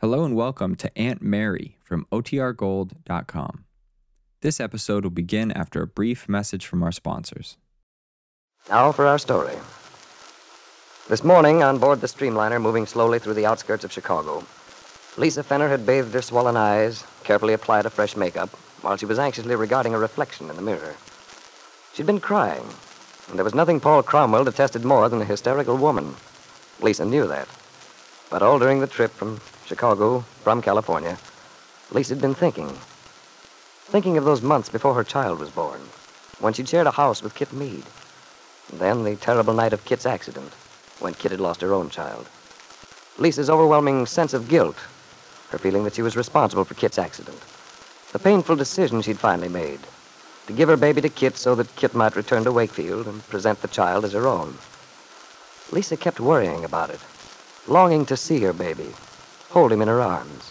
Hello and welcome to Aunt Mary from OTRGold.com. This episode will begin after a brief message from our sponsors. Now for our story. This morning, on board the streamliner moving slowly through the outskirts of Chicago, Lisa Fenner had bathed her swollen eyes, carefully applied a fresh makeup, while she was anxiously regarding a reflection in the mirror. She'd been crying, and there was nothing Paul Cromwell detested more than a hysterical woman. Lisa knew that. But all during the trip from Chicago, from California, Lisa'd been thinking. Thinking of those months before her child was born, when she'd shared a house with Kit Meade. And then the terrible night of Kit's accident, when Kit had lost her own child. Lisa's overwhelming sense of guilt, her feeling that she was responsible for Kit's accident. The painful decision she'd finally made to give her baby to Kit so that Kit might return to Wakefield and present the child as her own. Lisa kept worrying about it, longing to see her baby, hold him in her arms.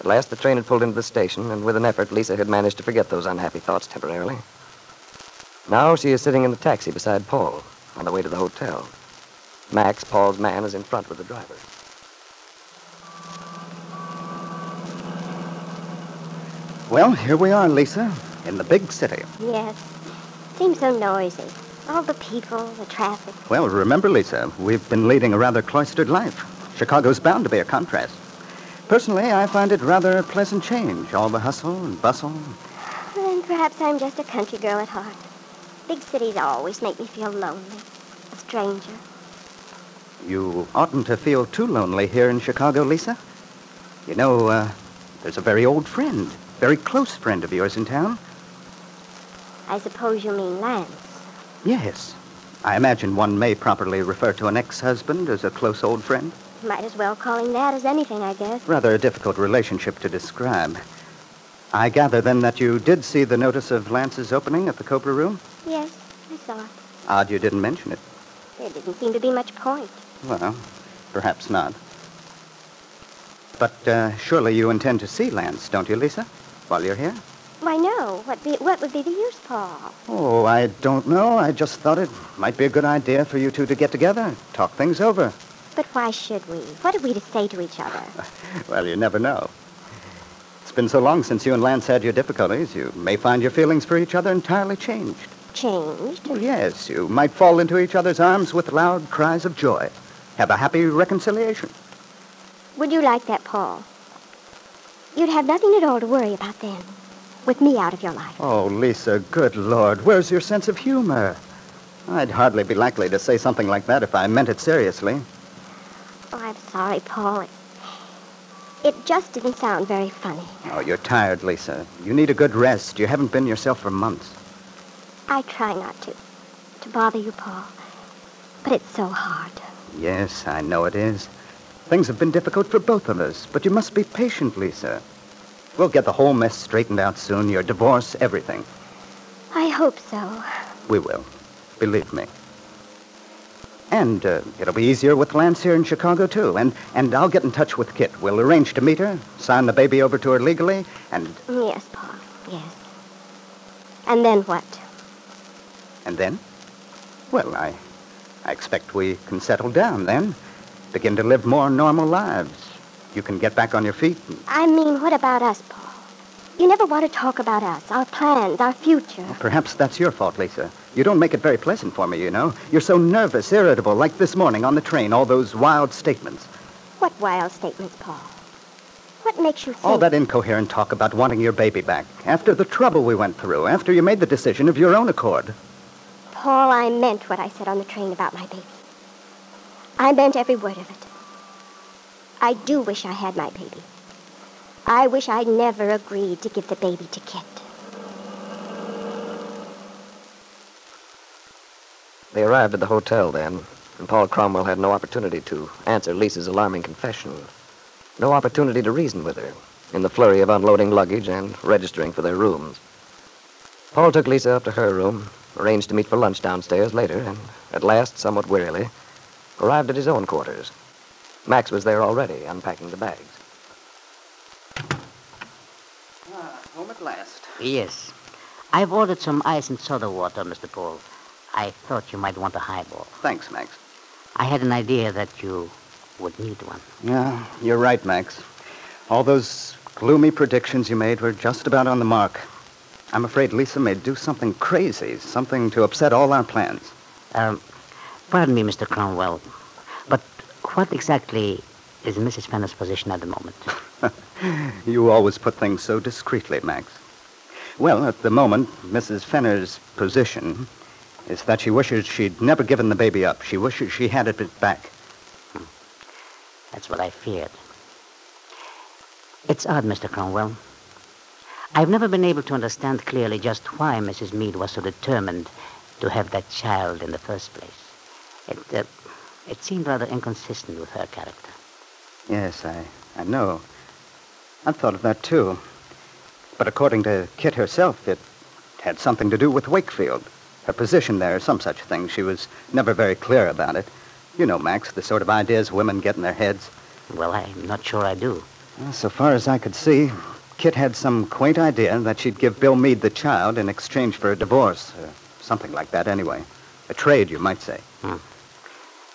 At last, the train had pulled into the station, and with an effort, Lisa had managed to forget those unhappy thoughts temporarily. Now she is sitting in the taxi beside Paul on the way to the hotel. Max, Paul's man, is in front with the driver. Well, here we are, Lisa, in the big city. Yes. Seems so noisy. All the people, the traffic. Well, remember, Lisa, we've been leading a rather cloistered life. Chicago's bound to be a contrast. Personally, I find it rather a pleasant change, all the hustle and bustle. Well, then perhaps I'm just a country girl at heart. Big cities always make me feel lonely, a stranger. You oughtn't to feel too lonely here in Chicago, Lisa. You know, uh, there's a very old friend, very close friend of yours in town. I suppose you mean Lance. Yes. I imagine one may properly refer to an ex-husband as a close old friend. Might as well call him that as anything, I guess. Rather a difficult relationship to describe. I gather then that you did see the notice of Lance's opening at the Cobra Room? Yes, I saw it. Odd you didn't mention it. There didn't seem to be much point. Well, perhaps not. But uh, surely you intend to see Lance, don't you, Lisa? While you're here? Why, no. What, be, what would be the use, Paul? Oh, I don't know. I just thought it might be a good idea for you two to get together, talk things over. But why should we? What are we to say to each other? Well, you never know. It's been so long since you and Lance had your difficulties, you may find your feelings for each other entirely changed. Changed? Well, yes, you might fall into each other's arms with loud cries of joy. Have a happy reconciliation. Would you like that, Paul? You'd have nothing at all to worry about then, with me out of your life. Oh, Lisa, good Lord, where's your sense of humor? I'd hardly be likely to say something like that if I meant it seriously. Sorry, Paul. It, it just didn't sound very funny. Oh, you're tired, Lisa. You need a good rest. You haven't been yourself for months. I try not to, to bother you, Paul. But it's so hard. Yes, I know it is. Things have been difficult for both of us, but you must be patient, Lisa. We'll get the whole mess straightened out soon. Your divorce, everything. I hope so. We will. Believe me. And uh, it'll be easier with Lance here in Chicago, too. And, and I'll get in touch with Kit. We'll arrange to meet her, sign the baby over to her legally, and... Yes, Paul. Yes. And then what? And then? Well, I, I expect we can settle down then. Begin to live more normal lives. You can get back on your feet. And, I mean, what about us, Paul? You never want to talk about us, our plans, our future. perhaps that's your fault, Lisa. You don't make it very pleasant for me, you know. You're so nervous, irritable, like this morning on the train, all those wild statements. What wild statements, Paul? What makes you think... All that incoherent talk about wanting your baby back. After the trouble we went through, after you made the decision of your own accord. Paul, I meant what I said on the train about my baby. I meant every word of it. I do wish I had my baby. I wish I'd never agreed to give the baby to Kit. They arrived at the hotel then, and Paul Cromwell had no opportunity to answer Lisa's alarming confession. No opportunity to reason with her in the flurry of unloading luggage and registering for their rooms. Paul took Lisa up to her room, arranged to meet for lunch downstairs later, and at last, somewhat wearily, arrived at his own quarters. Max was there already, unpacking the bags. Home at last. Yes. I've ordered some ice and soda water, Mr. Paul. I thought you might want a highball. Thanks, Max. I had an idea that you would need one. Yeah, you're right, Max. All those gloomy predictions you made were just about on the mark. I'm afraid Lisa may do something crazy, something to upset all our plans. Um, pardon me, Mr. Cromwell, but what exactly is Mrs. Fenner's position at the moment? You always put things so discreetly, Max. Well, at the moment, Mrs. Fenner's position is that she wishes she'd never given the baby up. She wishes she had it back. That's what I feared. It's odd, Mr. Cromwell. I've never been able to understand clearly just why Mrs. Mead was so determined to have that child in the first place. It, uh, it seemed rather inconsistent with her character. Yes, I, I know. I've thought of that, too. But according to Kit herself, it had something to do with Wakefield. Her position there, some such thing. She was never very clear about it. You know, Max, the sort of ideas women get in their heads. Well, I'm not sure I do. Well, so far as I could see, Kit had some quaint idea that she'd give Bill Meade the child in exchange for a divorce. Or something like that, anyway. A trade, you might say.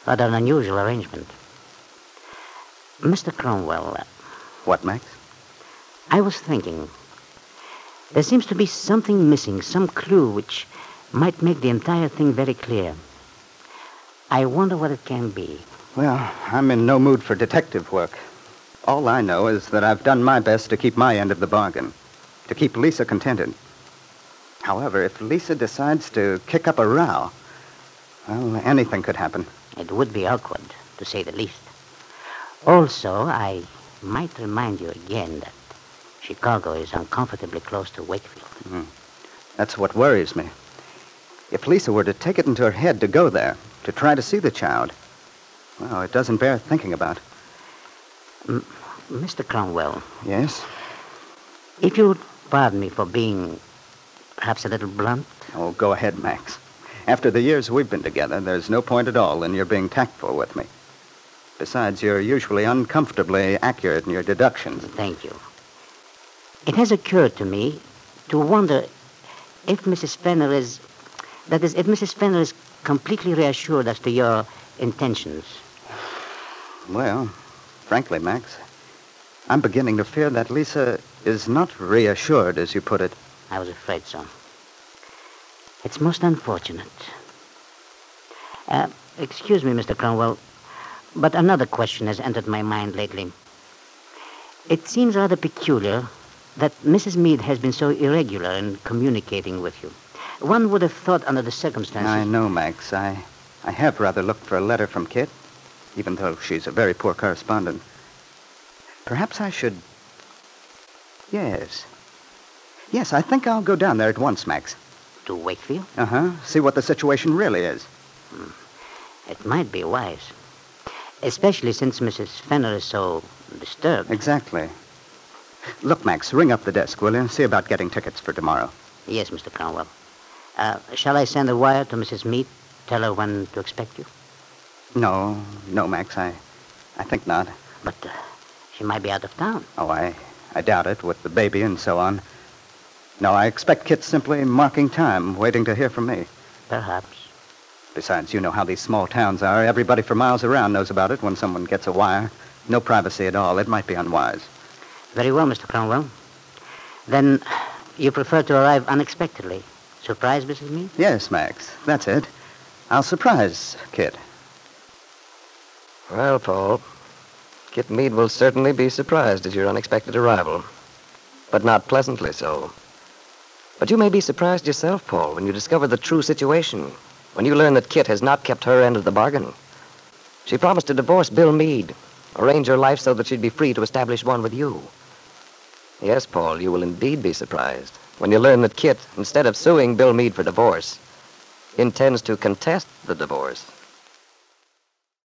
Rather an unusual arrangement. Mr. Cromwell, uh, What, Max? I was thinking. There seems to be something missing, some clue which might make the entire thing very clear. I wonder what it can be. Well, I'm in no mood for detective work. All I know is that I've done my best to keep my end of the bargain, to keep Lisa contented. However, if Lisa decides to kick up a row, well, anything could happen. It would be awkward, to say the least. Also, I might remind you again that Chicago is uncomfortably close to Wakefield. Hmm. That's what worries me. If Lisa were to take it into her head to go there, to try to see the child, well, it doesn't bear thinking about. Mr. Cromwell, Yes? if you would pardon me for being perhaps a little blunt, Oh, go ahead, Max. After the years we've been together, there's no point at all in your being tactful with me. Besides, you're usually uncomfortably accurate in your deductions. thank you. It has occurred to me to wonder if Mrs. Fenner is, that is, if Mrs. Fenner is completely reassured as to your intentions. Well, frankly, Max, I'm beginning to fear that Lisa is not reassured, as you put it. I was afraid so. It's most unfortunate. Uh, excuse me, Mr. Cromwell, but another question has entered my mind lately. It seems rather peculiar that Mrs. Mead has been so irregular in communicating with you. One would have thought, under the circumstances. I know, Max. I, I have rather looked for a letter from Kit, even though she's a very poor correspondent. Perhaps I should. Yes. Yes, I think I'll go down there at once, Max. To Wakefield? Uh huh. See what the situation really is. It might be wise. Especially since Mrs. Fenner is so disturbed. Exactly. Look, Max, ring up the desk, will you? See about getting tickets for tomorrow. Yes, Mr. Cromwell. Uh, shall I send a wire to Mrs. Mead? Tell her when to expect you? No, no, Max, I, I think not. But uh, she might be out of town. Oh, I, I doubt it, with the baby and so on. No, I expect Kit's simply marking time, waiting to hear from me. Perhaps. Besides, you know how these small towns are. Everybody for miles around knows about it when someone gets a wire. No privacy at all. It might be unwise. Very well, Mr. Cromwell. Then you prefer to arrive unexpectedly. Surprise, Mrs. Mead? Yes, Max, that's it. I'll surprise Kit. Well, Paul, Kit Mead will certainly be surprised at your unexpected arrival, but not pleasantly so. But you may be surprised yourself, Paul, when you discover the true situation, when you learn that Kit has not kept her end of the bargain. She promised to divorce Bill Mead, arrange her life so that she'd be free to establish one with you. Yes, Paul, you will indeed be surprised when you learn that Kit, instead of suing Bill Mead for divorce, intends to contest the divorce